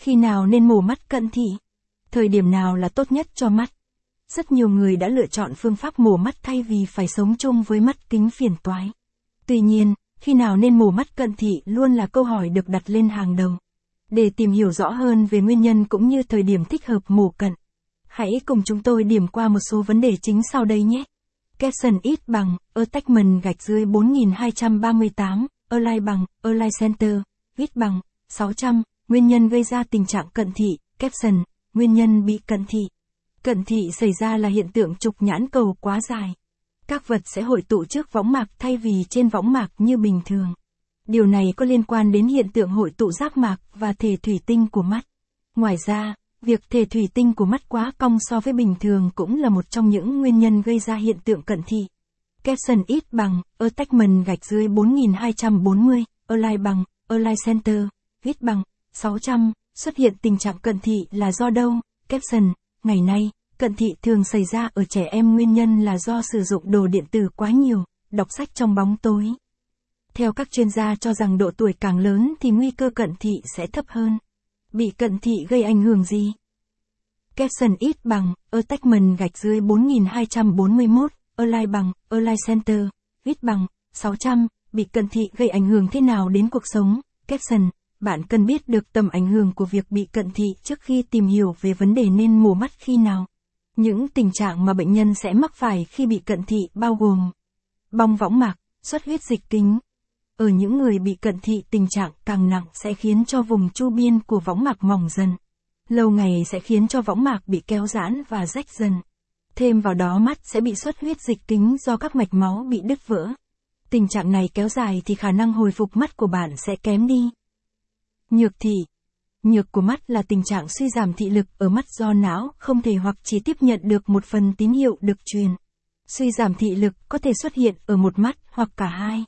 Khi nào nên mổ mắt cận thị? Thời điểm nào là tốt nhất cho mắt? Rất nhiều người đã lựa chọn phương pháp mổ mắt thay vì phải sống chung với mắt kính phiền toái. Tuy nhiên, khi nào nên mổ mắt cận thị luôn là câu hỏi được đặt lên hàng đầu. Để tìm hiểu rõ hơn về nguyên nhân cũng như thời điểm thích hợp mổ cận, hãy cùng chúng tôi điểm qua một số vấn đề chính sau đây nhé. Capson ít bằng, attachment gạch dưới 4238, align bằng, align center, ít bằng, 600, nguyên nhân gây ra tình trạng cận thị, caption, nguyên nhân bị cận thị. Cận thị xảy ra là hiện tượng trục nhãn cầu quá dài. Các vật sẽ hội tụ trước võng mạc thay vì trên võng mạc như bình thường. Điều này có liên quan đến hiện tượng hội tụ giác mạc và thể thủy tinh của mắt. Ngoài ra, việc thể thủy tinh của mắt quá cong so với bình thường cũng là một trong những nguyên nhân gây ra hiện tượng cận thị. Capson ít bằng, attachment gạch dưới 4240, align bằng, align center, ít bằng, 600, xuất hiện tình trạng cận thị là do đâu? Capson, ngày nay, cận thị thường xảy ra ở trẻ em nguyên nhân là do sử dụng đồ điện tử quá nhiều, đọc sách trong bóng tối. Theo các chuyên gia cho rằng độ tuổi càng lớn thì nguy cơ cận thị sẽ thấp hơn. Bị cận thị gây ảnh hưởng gì? Capson ít bằng, attachment gạch dưới 4241, align bằng, align center, ít bằng, 600, bị cận thị gây ảnh hưởng thế nào đến cuộc sống? Capson, bạn cần biết được tầm ảnh hưởng của việc bị cận thị trước khi tìm hiểu về vấn đề nên mổ mắt khi nào. Những tình trạng mà bệnh nhân sẽ mắc phải khi bị cận thị bao gồm bong võng mạc, xuất huyết dịch kính. Ở những người bị cận thị tình trạng càng nặng sẽ khiến cho vùng chu biên của võng mạc mỏng dần. Lâu ngày sẽ khiến cho võng mạc bị kéo giãn và rách dần. Thêm vào đó mắt sẽ bị xuất huyết dịch kính do các mạch máu bị đứt vỡ. Tình trạng này kéo dài thì khả năng hồi phục mắt của bạn sẽ kém đi. Nhược thị Nhược của mắt là tình trạng suy giảm thị lực ở mắt do não không thể hoặc chỉ tiếp nhận được một phần tín hiệu được truyền. Suy giảm thị lực có thể xuất hiện ở một mắt hoặc cả hai.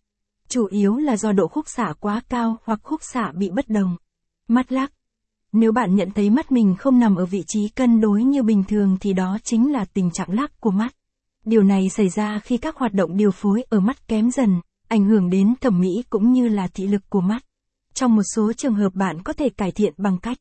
Chủ yếu là do độ khúc xạ quá cao hoặc khúc xạ bị bất đồng. Mắt lắc. Nếu bạn nhận thấy mắt mình không nằm ở vị trí cân đối như bình thường thì đó chính là tình trạng lắc của mắt. Điều này xảy ra khi các hoạt động điều phối ở mắt kém dần, ảnh hưởng đến thẩm mỹ cũng như là thị lực của mắt. Trong một số trường hợp bạn có thể cải thiện bằng cách